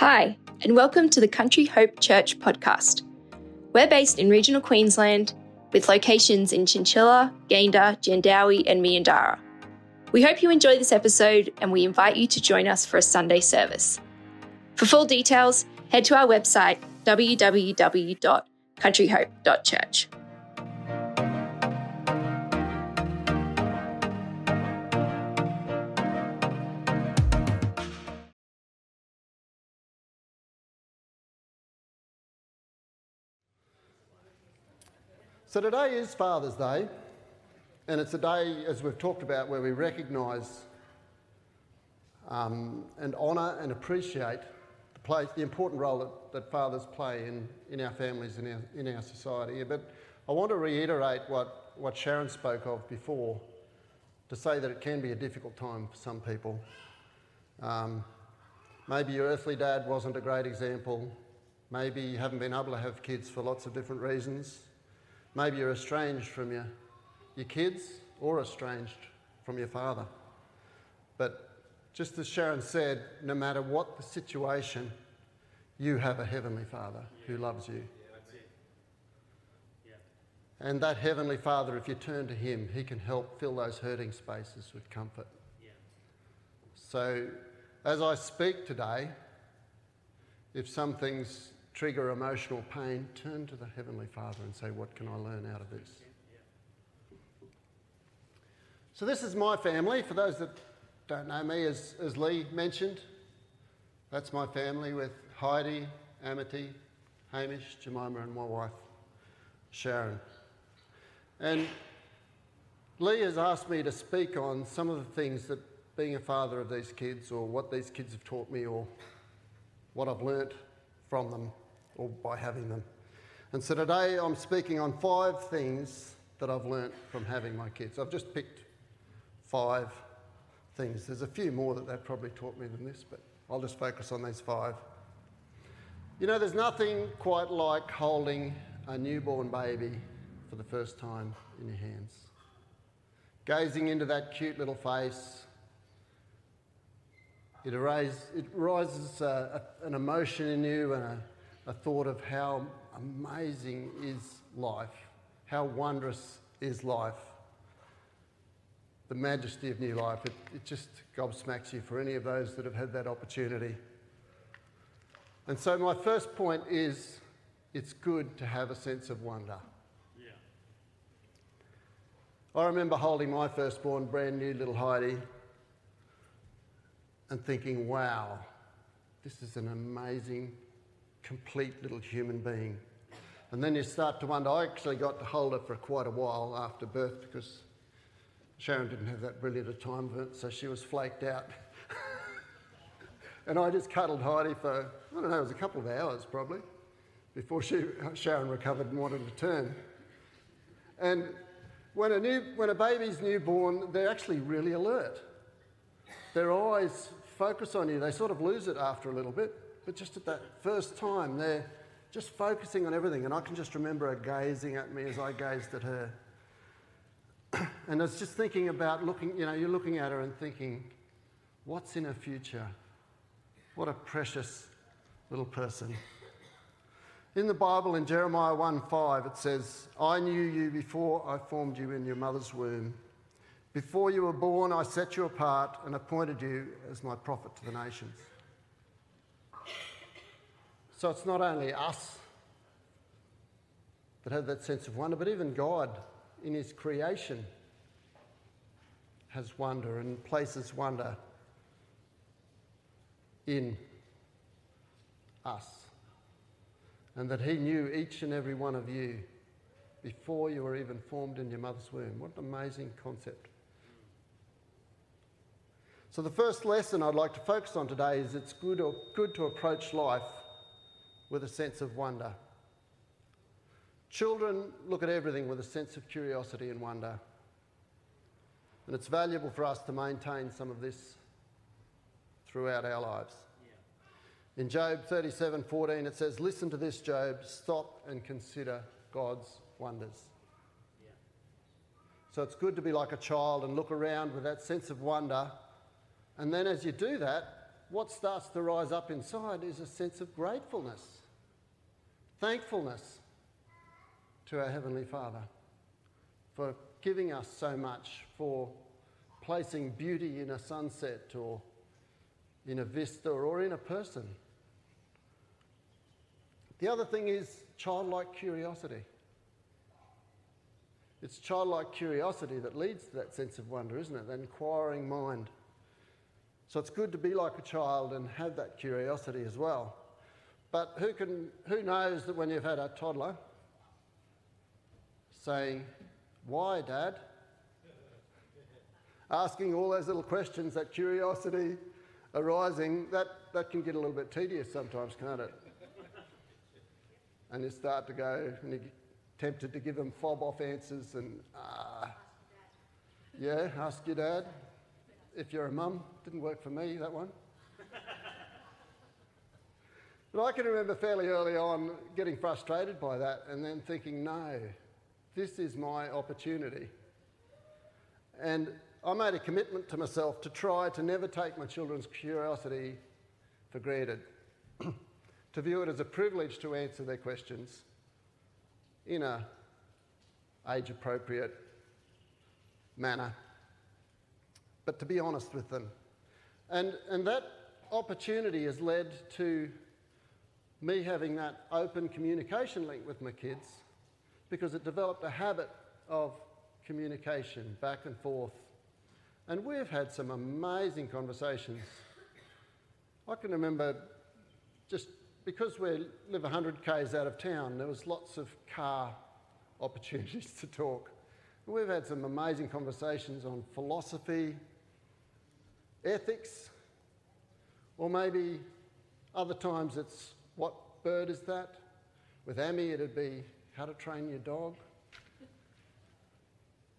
Hi, and welcome to the Country Hope Church podcast. We're based in regional Queensland with locations in Chinchilla, Gayndah, Jandowae, and Meandarra. We hope you enjoy this episode and we invite you to join us for a Sunday service. For full details, head to our website www.countryhope.church. So today is Father's Day, and it's a day, as we've talked about, where we recognise um, and honour and appreciate the, place, the important role that, that fathers play in, in our families and in, in our society. But I want to reiterate what, what Sharon spoke of before to say that it can be a difficult time for some people. Um, maybe your earthly dad wasn't a great example. Maybe you haven't been able to have kids for lots of different reasons. Maybe you're estranged from your, your kids or estranged from your father. But just as Sharon said, no matter what the situation, you have a heavenly father who loves you. And that Heavenly Father, if you turn to Him, He can help fill those hurting spaces with comfort. So, as I speak today, if some things trigger emotional pain, turn to the Heavenly Father and say, What can I learn out of this? So, this is my family. For those that don't know me, as, as Lee mentioned, that's my family with Heidi, Amity, Hamish, Jemima, and my wife, Sharon. And Lee has asked me to speak on some of the things that being a father of these kids, or what these kids have taught me, or what I've learnt from them or by having them. And so today I'm speaking on five things that I've learnt from having my kids. I've just picked five things. There's a few more that they've probably taught me than this, but I'll just focus on these five. You know, there's nothing quite like holding a newborn baby for the first time in your hands. Gazing into that cute little face, it, arises, it rises uh, an emotion in you and a, a thought of how amazing is life, how wondrous is life. The majesty of new life, it, it just gobsmacks you for any of those that have had that opportunity. And so, my first point is it's good to have a sense of wonder. Yeah. I remember holding my firstborn, brand new little Heidi, and thinking, wow, this is an amazing complete little human being. And then you start to wonder. I actually got to hold her for quite a while after birth because Sharon didn't have that brilliant a time of it, so she was flaked out. and I just cuddled Heidi for, I don't know, it was a couple of hours probably before she, Sharon recovered and wanted to turn. And when a, new, when a baby's newborn, they're actually really alert. Their eyes focus on you, they sort of lose it after a little bit. But just at that first time, they're just focusing on everything. And I can just remember her gazing at me as I gazed at her. and I was just thinking about looking, you know, you're looking at her and thinking, what's in her future? What a precious little person. In the Bible, in Jeremiah 1 5, it says, I knew you before I formed you in your mother's womb. Before you were born, I set you apart and appointed you as my prophet to the nations. So it's not only us that have that sense of wonder, but even God in His creation has wonder and places wonder in us. And that He knew each and every one of you before you were even formed in your mother's womb. What an amazing concept. So, the first lesson I'd like to focus on today is it's good, or, good to approach life with a sense of wonder. Children look at everything with a sense of curiosity and wonder. And it's valuable for us to maintain some of this throughout our lives. Yeah. In Job 37 14, it says, Listen to this, Job, stop and consider God's wonders. Yeah. So it's good to be like a child and look around with that sense of wonder. And then as you do that, what starts to rise up inside is a sense of gratefulness, thankfulness to our Heavenly Father for giving us so much, for placing beauty in a sunset or in a vista or in a person. The other thing is childlike curiosity. It's childlike curiosity that leads to that sense of wonder, isn't it? That inquiring mind. So it's good to be like a child and have that curiosity as well. But who, can, who knows that when you've had a toddler saying, Why, Dad? Asking all those little questions, that curiosity arising, that, that can get a little bit tedious sometimes, can't it? and you start to go and you're tempted to give them fob off answers and, uh, yeah, ask your dad. If you're a mum, didn't work for me, that one. but I can remember fairly early on getting frustrated by that and then thinking, no, this is my opportunity. And I made a commitment to myself to try to never take my children's curiosity for granted, to view it as a privilege to answer their questions in a age appropriate manner, but to be honest with them. And, and that opportunity has led to me having that open communication link with my kids because it developed a habit of communication back and forth and we've had some amazing conversations. I can remember just because we live 100 k's out of town, there was lots of car opportunities to talk. We've had some amazing conversations on philosophy, ethics, or maybe other times it's what bird is that? With Amy, it'd be how to train your dog.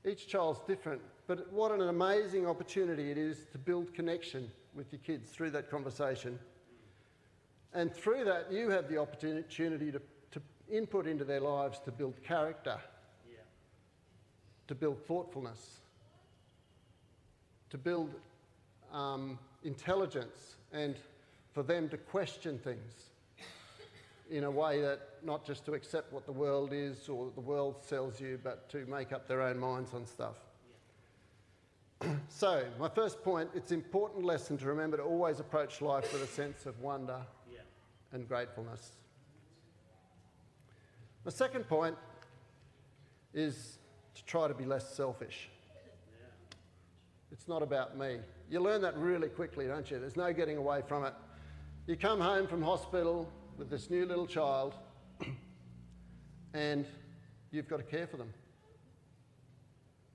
Each child's different, but what an amazing opportunity it is to build connection with your kids through that conversation. And through that, you have the opportunity to, to input into their lives to build character, yeah. to build thoughtfulness, to build um, intelligence, and for them to question things in a way that not just to accept what the world is or the world sells you, but to make up their own minds on stuff. so, my first point it's an important lesson to remember to always approach life with a sense of wonder yeah. and gratefulness. My second point is to try to be less selfish. It's not about me. You learn that really quickly, don't you? There's no getting away from it. You come home from hospital with this new little child, and you've got to care for them.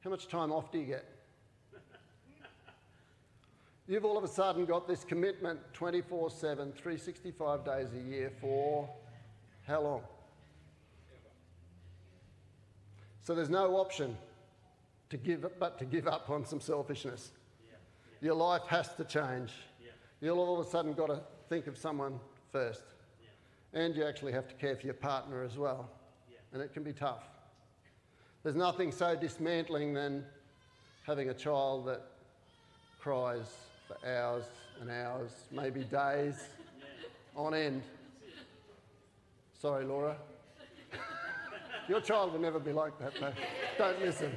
How much time off do you get? You've all of a sudden got this commitment 24 7, 365 days a year for how long? So there's no option to give but to give up on some selfishness. Your life has to change. You'll all of a sudden got to think of someone first. And you actually have to care for your partner as well. And it can be tough. There's nothing so dismantling than having a child that cries for hours and hours, maybe days on end. Sorry, Laura. Your child will never be like that, though. Don't listen.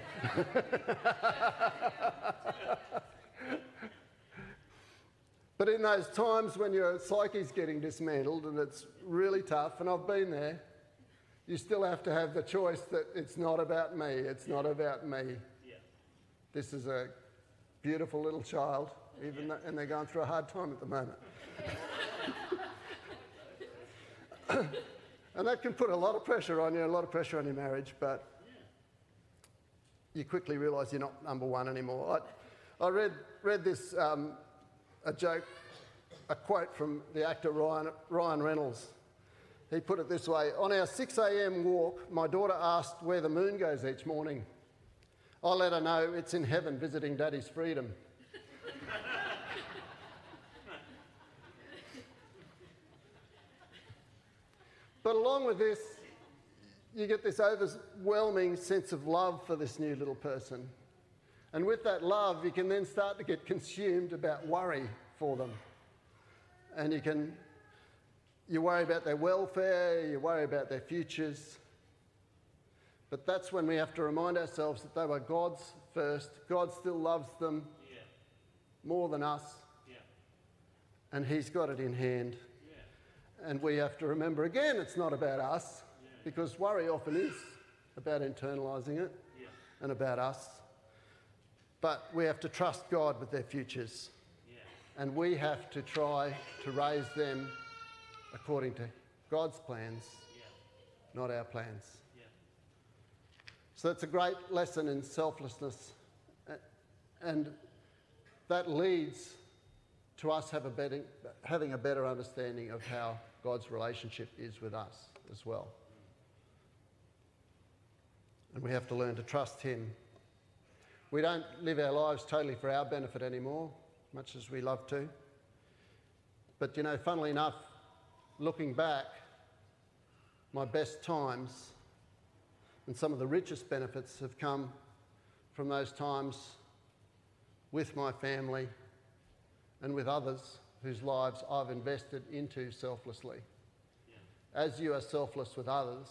but in those times when your psyche's getting dismantled and it's really tough, and I've been there, you still have to have the choice that it's not about me, it's not about me. Yeah. This is a beautiful little child even though, and they're going through a hard time at the moment. and that can put a lot of pressure on you, a lot of pressure on your marriage, but you quickly realise you're not number one anymore. I, I read, read this, um, a joke, a quote from the actor Ryan, Ryan Reynolds. He put it this way On our 6 a.m. walk, my daughter asked where the moon goes each morning. I let her know it's in heaven visiting daddy's freedom. But along with this, you get this overwhelming sense of love for this new little person. And with that love, you can then start to get consumed about worry for them. and you can you worry about their welfare, you worry about their futures. But that's when we have to remind ourselves that they were God's first. God still loves them Yeah. more than us, Yeah. and He's got it in hand. And we have to remember again, it's not about us, because worry often is about internalising it Yeah. and about us. But we have to trust God with their futures, Yeah. and we have to try to raise them according to God's plans, Yeah. not our plans. Yeah. So it's a great lesson in selflessness, and that leads to us have a better, having a better understanding of how God's relationship is with us as well. And we have to learn to trust Him. We don't live our lives totally for our benefit anymore, much as we love to. But you know, funnily enough, looking back, my best times and some of the richest benefits have come from those times with my family and with others whose lives I've invested into selflessly. As you are selfless with others,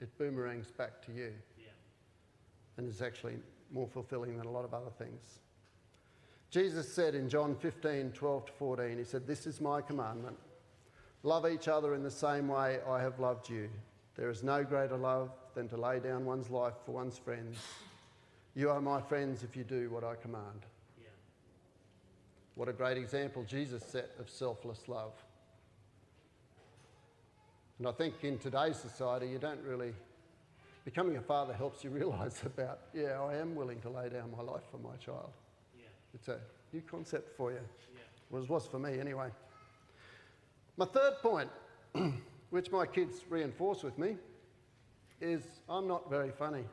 it boomerangs back to you Yeah. and is actually more fulfilling than a lot of other things. Jesus said in John 15, 12 to 14, He said, This is my commandment. Love each other in the same way I have loved you. There is no greater love than to lay down one's life for one's friends. You are my friends if you do what I command. What a great example Jesus set of selfless love. And I think in today's society, you don't really. Becoming a father helps you realise about, yeah, I am willing to lay down my life for my child. Yeah. It's a new concept for you. Yeah. Was was for me anyway. My third point, which my kids reinforce with me, is I'm not very funny.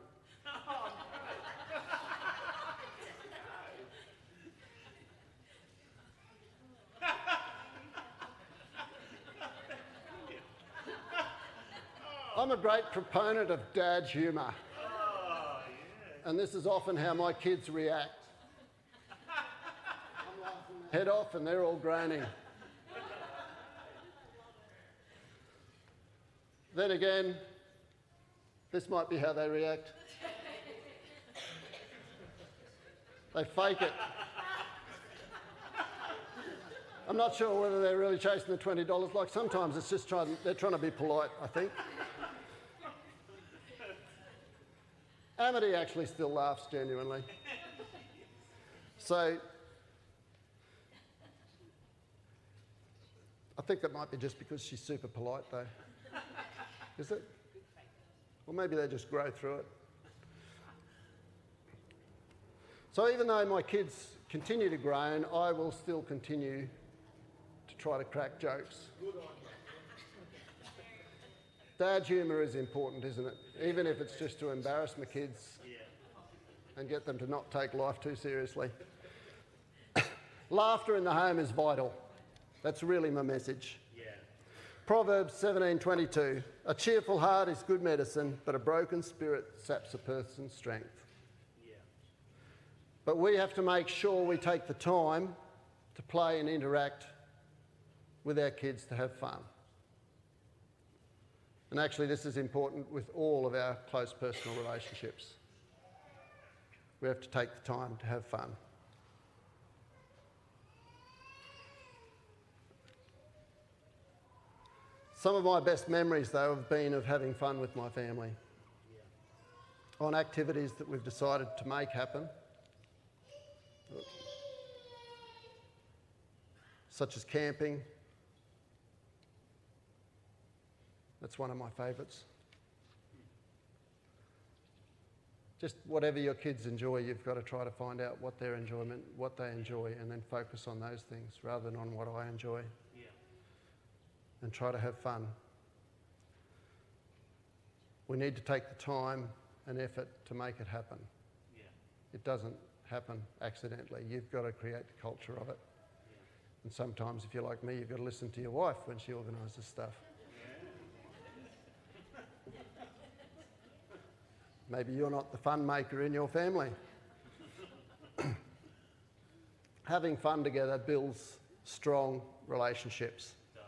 I'm a great proponent of dad humour. Oh, and this is often how my kids react. Head off, and they're all groaning. Then again, this might be how they react. They fake it. I'm not sure whether they're really chasing the $20. Like sometimes it's just trying, they're trying to be polite, I think. Amity actually still laughs genuinely. So I think that might be just because she's super polite, though. Is it? Or maybe they just grow through it. So even though my kids continue to groan, I will still continue to try to crack jokes. Dad humour is important, isn't it? Even if it's just to embarrass my kids and get them to not take life too seriously. Laughter in the home is vital. That's really my message. Proverbs 17:22 A cheerful heart is good medicine, but a broken spirit saps a person's strength. Yeah. But we have to make sure we take the time to play and interact with our kids to have fun. And actually, this is important with all of our close personal relationships. We have to take the time to have fun. Some of my best memories, though, have been of having fun with my family on activities that we've decided to make happen, such as camping. That's one of my favourites. Just whatever your kids enjoy, you've got to try to find out what their enjoyment, what they enjoy, and then focus on those things rather than on what I enjoy, Yeah. and try to have fun. We need to take the time and effort to make it happen. Yeah. It doesn't happen accidentally. You've got to create the culture of it. And sometimes, if you're like me, you've got to listen to your wife when she organises stuff. Maybe you're not the fun maker in your family. Having fun together builds strong relationships. Does,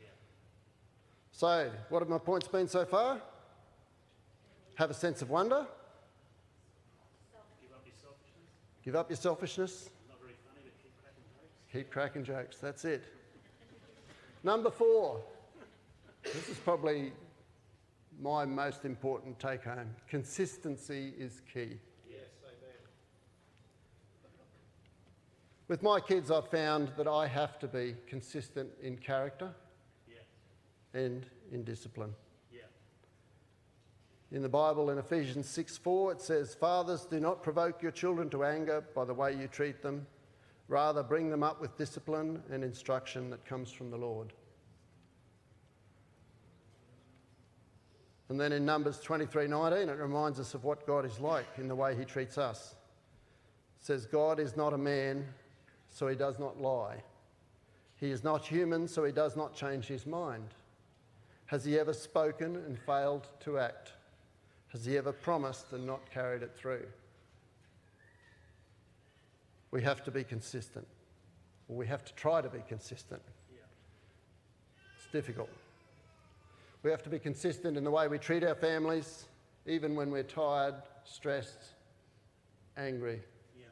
yeah. So, what have my points been so far? Have a sense of wonder, Give up your selfishness. give up your selfishness, Not very funny, but keep cracking jokes. keep cracking jokes. That's it. Number four. This is probably my most important take home. Consistency is key. Yes, amen. With my kids, I've found that I have to be consistent in character Yeah, and in discipline. yeah, In the Bible, in Ephesians 6 4, it says, Fathers, do not provoke your children to anger by the way you treat them. Rather, bring them up with discipline and instruction that comes from the Lord. And then in Numbers 23:19, it reminds us of what God is like in the way he treats us. It says, God is not a man, so he does not lie. He is not human, so he does not change his mind. Has he ever spoken and failed to act? Has he ever promised and not carried it through? We have to be consistent, we have to try to be consistent. It's difficult. We have to be consistent in the way we treat our families, even when we're tired, stressed, angry, yeah,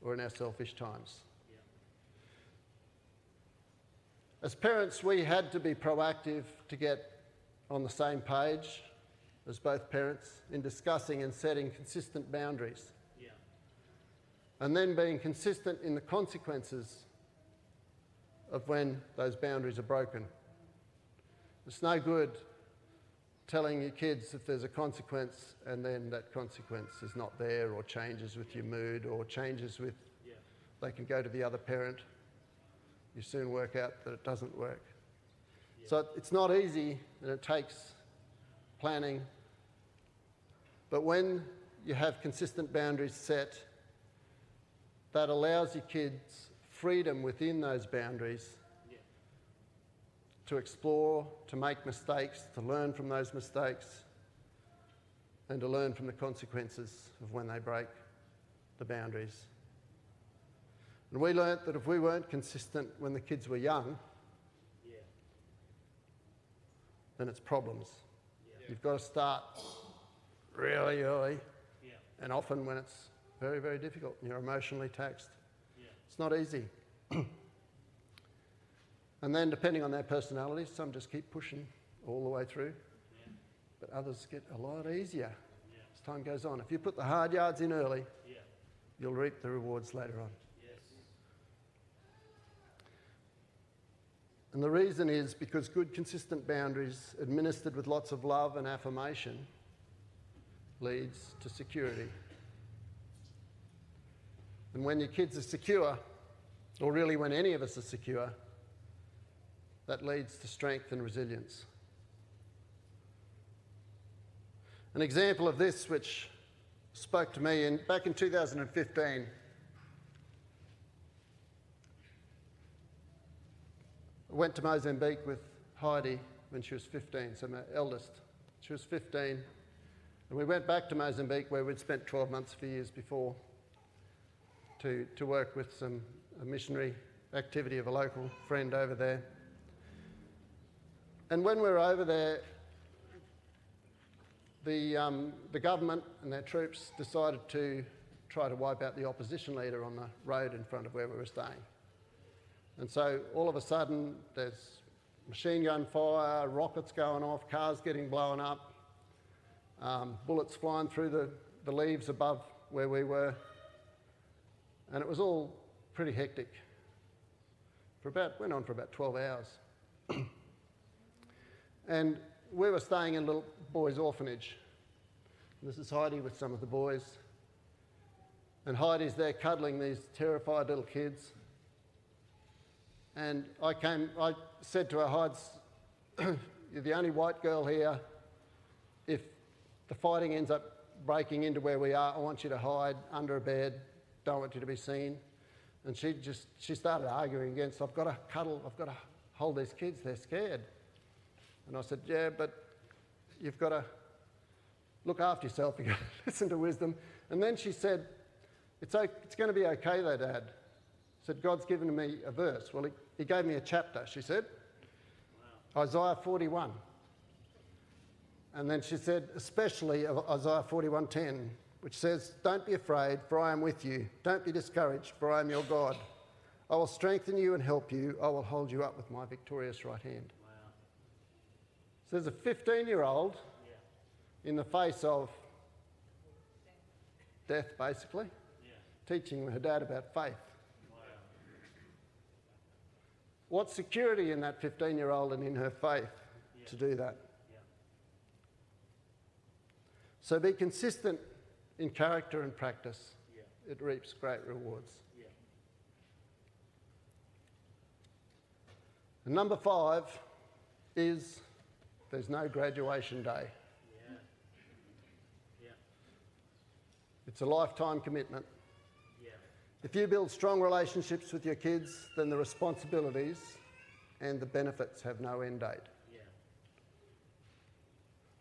or in our selfish times. yeah, As parents, we had to be proactive to get on the same page as both parents in discussing and setting consistent boundaries, yeah, and then being consistent in the consequences of when those boundaries are broken. It's no good telling your kids if there's a consequence and then that consequence is not there or changes with your mood or changes with yeah, they can go to the other parent. You soon work out that it doesn't work. So it's not easy and it takes planning. But when you have consistent boundaries set, that allows your kids freedom within those boundaries yeah, to explore, to make mistakes, to learn from those mistakes, and to learn from the consequences of when they break the boundaries. And we learnt that if we weren't consistent when the kids were young, yeah, then it's problems. Yeah. You've got to start really early, yeah, and often when it's very, very difficult and you're emotionally taxed. It's not easy. and then, depending on their personalities, some just keep pushing all the way through, yeah, but others get a lot easier yeah, as time goes on. If you put the hard yards in early, yeah, you'll reap the rewards later on. yes, And the reason is because good, consistent boundaries, administered with lots of love and affirmation, leads to security. And when your kids are secure, or really when any of us are secure, that leads to strength and resilience. An example of this, which spoke to me in, back in 2015, I went to Mozambique with Heidi when she was 15, so my eldest. She was 15. And we went back to Mozambique where we'd spent 12 months for years before to, to work with some a missionary activity of a local friend over there. And when we were over there, the, um, the government and their troops decided to try to wipe out the opposition leader on the road in front of where we were staying. And so all of a sudden, there's machine gun fire, rockets going off, cars getting blown up, um, bullets flying through the, the leaves above where we were. And it was all pretty hectic. For about, went on for about 12 hours. And we were staying in a little boys' orphanage. This is Heidi with some of the boys. And Heidi's there cuddling these terrified little kids. And I came, I said to her, Hides, you're the only white girl here. If the fighting ends up breaking into where we are, I want you to hide under a bed. Don't want you to be seen. And she just, she started arguing against, I've got to cuddle, I've got to hold these kids, they're scared. And I said, yeah, but you've got to look after yourself, you've got to listen to wisdom. And then she said, it's, it's going to be okay though, Dad. said, God's given me a verse. Well, he, he gave me a chapter, she said. Isaiah 41. And then she said, especially of Isaiah 41:10, which says, Don't be afraid, for I am with you. Don't be discouraged, for I am your God. I will strengthen you and help you. I will hold you up with my victorious right hand. Wow. So there's a 15 year old in the face of death, basically, teaching her dad about faith. What security in that 15 year old and in her faith to do that? So be consistent in character and practice. Yeah. It reaps great rewards. Yeah. Number five is there's no graduation day. Yeah. Yeah. It's a lifetime commitment. Yeah. If you build strong relationships with your kids, then the responsibilities and the benefits have no end date. Yeah.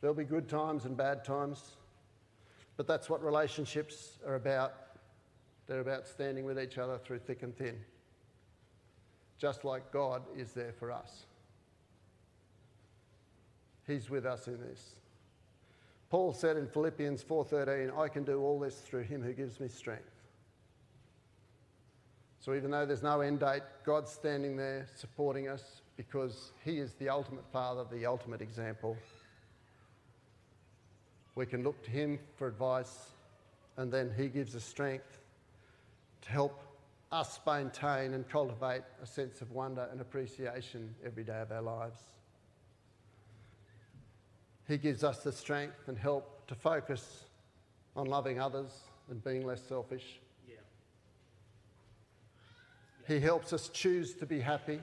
There'll be good times and bad times, but that's what relationships are about. They're about standing with each other through thick and thin, just like God is there for us. He's with us in this. Paul said in Philippians 4:13, "I can do all this through him who gives me strength." So even though there's no end date, God's standing there supporting us because he is the ultimate father, the ultimate example. We can look to him for advice and then he gives us strength to help us maintain and cultivate a sense of wonder and appreciation every day of our lives. He gives us the strength and help to focus on loving others and being less selfish. Yeah. He helps us choose to be happy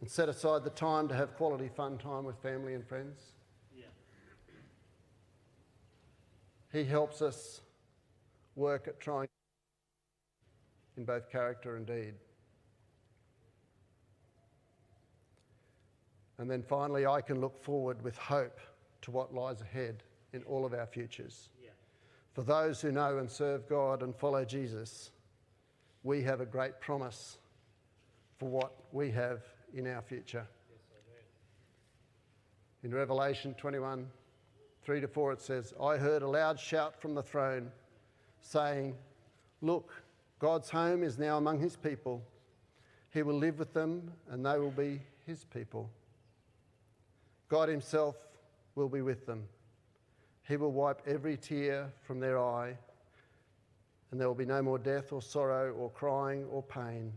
and set aside the time to have quality fun time with family and friends. Yeah. He helps us work at trying in both character and deed. And then finally, I can look forward with hope to what lies ahead in all of our futures. Yeah. For those who know and serve God and follow Jesus, we have a great promise for what we have in our future. In Revelation 21, 3 to 4, it says, I heard a loud shout from the throne saying, Look, God's home is now among his people. He will live with them, and they will be his people. God himself will be with them. He will wipe every tear from their eye, and there will be no more death or sorrow or crying or pain.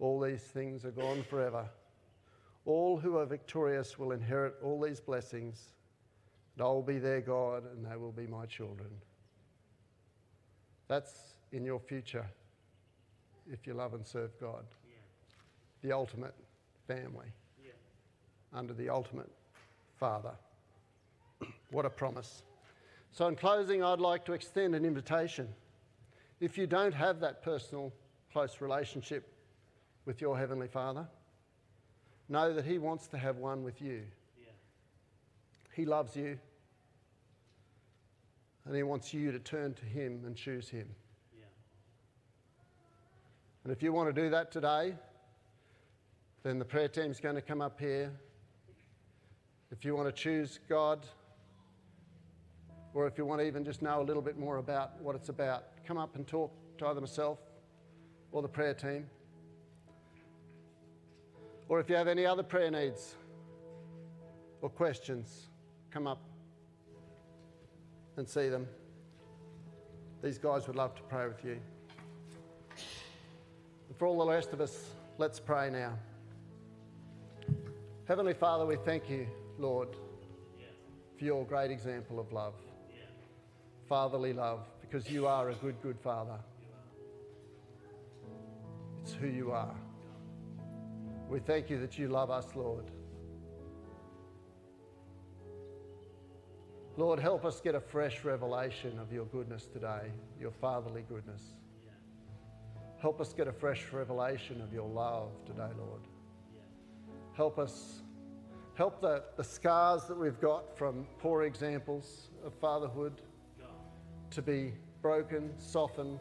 All these things are gone forever. All who are victorious will inherit all these blessings, and I will be their God, and they will be my children. That's in your future if you love and serve God. Yeah. The ultimate family. Under the ultimate Father. what a promise. So, in closing, I'd like to extend an invitation. If you don't have that personal, close relationship with your Heavenly Father, know that He wants to have one with you. Yeah. He loves you, and He wants you to turn to Him and choose Him. Yeah. And if you want to do that today, then the prayer team's going to come up here. If you want to choose God, or if you want to even just know a little bit more about what it's about, come up and talk to either myself or the prayer team. Or if you have any other prayer needs or questions, come up and see them. These guys would love to pray with you. And for all the rest of us, let's pray now. Heavenly Father, we thank you, Lord, for your great example of love, fatherly love, because you are a good, good Father. It's who you are. We thank you that you love us, Lord. Lord, help us get a fresh revelation of your goodness today, your fatherly goodness. Help us get a fresh revelation of your love today, Lord. Help us, help the, the scars that we've got from poor examples of fatherhood to be broken, softened,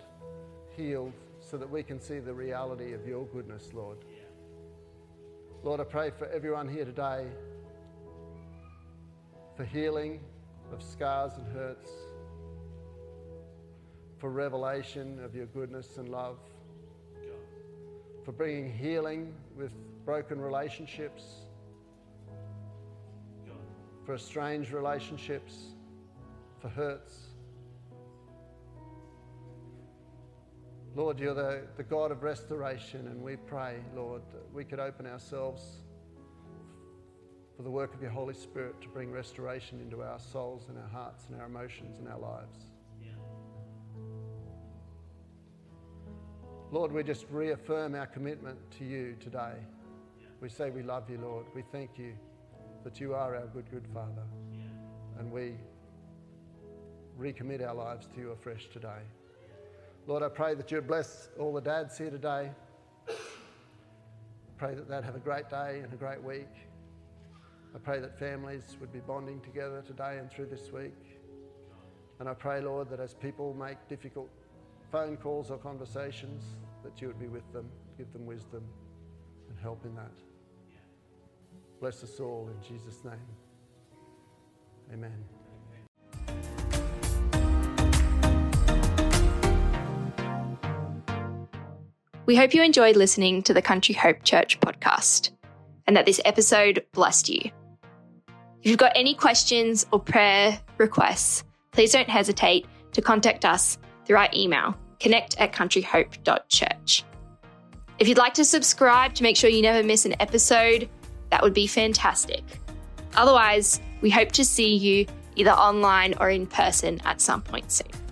healed, so that we can see the reality of your goodness, Lord. Lord, I pray for everyone here today for healing of scars and hurts, for revelation of your goodness and love, for bringing healing with broken relationships, for estranged relationships, for hurts. Lord, you're the, the God of restoration, and we pray, Lord, that we could open ourselves for the work of your Holy Spirit to bring restoration into our souls and our hearts and our emotions and our lives. Yeah. Lord, we just reaffirm our commitment to you today. We say we love you, Lord. We thank you that you are our good, good Father. And we recommit our lives to you afresh today. Lord, I pray that you bless all the dads here today. I Pray that they'd have a great day and a great week. I pray that families would be bonding together today and through this week. And I pray, Lord, that as people make difficult phone calls or conversations, that you would be with them, give them wisdom and help in that. Bless us all in Jesus' name. Amen. We hope you enjoyed listening to the Country Hope Church podcast and that this episode blessed you. If you've got any questions or prayer requests, please don't hesitate to contact us through our email, connect at countryhope.church. If you'd like to subscribe to make sure you never miss an episode, that would be fantastic. Otherwise, we hope to see you either online or in person at some point soon.